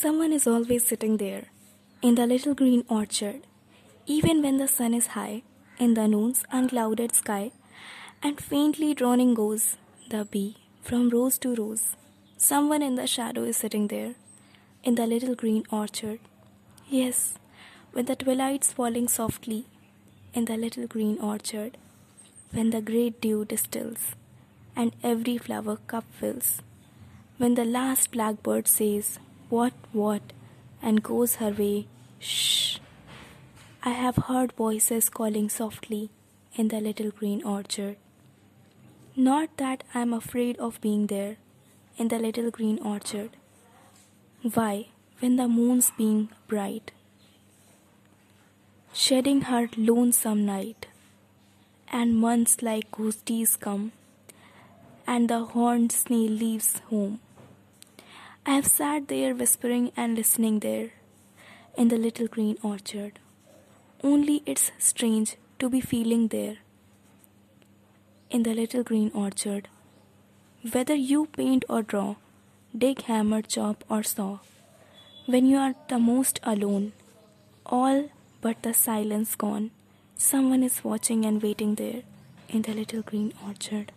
Someone is always sitting there, in the little green orchard, even when the sun is high, in the noon's unclouded sky, and faintly droning goes the bee from rose to rose. Someone in the shadow is sitting there, in the little green orchard. Yes, when the twilight's falling softly, in the little green orchard, when the great dew distills, and every flower cup fills, when the last blackbird says, What, what, and goes her way, shh. I have heard voices calling softly in the little green orchard. Not that I am afraid of being there in the little green orchard. Why, when the moon's being bright, shedding her lonesome night, and months like ghosties come, and the horned snail leaves home. I have sat there whispering and listening there in the little green orchard. Only it's strange to be feeling there in the little green orchard. Whether you paint or draw, dig, hammer, chop, or saw, when you are the most alone, all but the silence gone, someone is watching and waiting there in the little green orchard.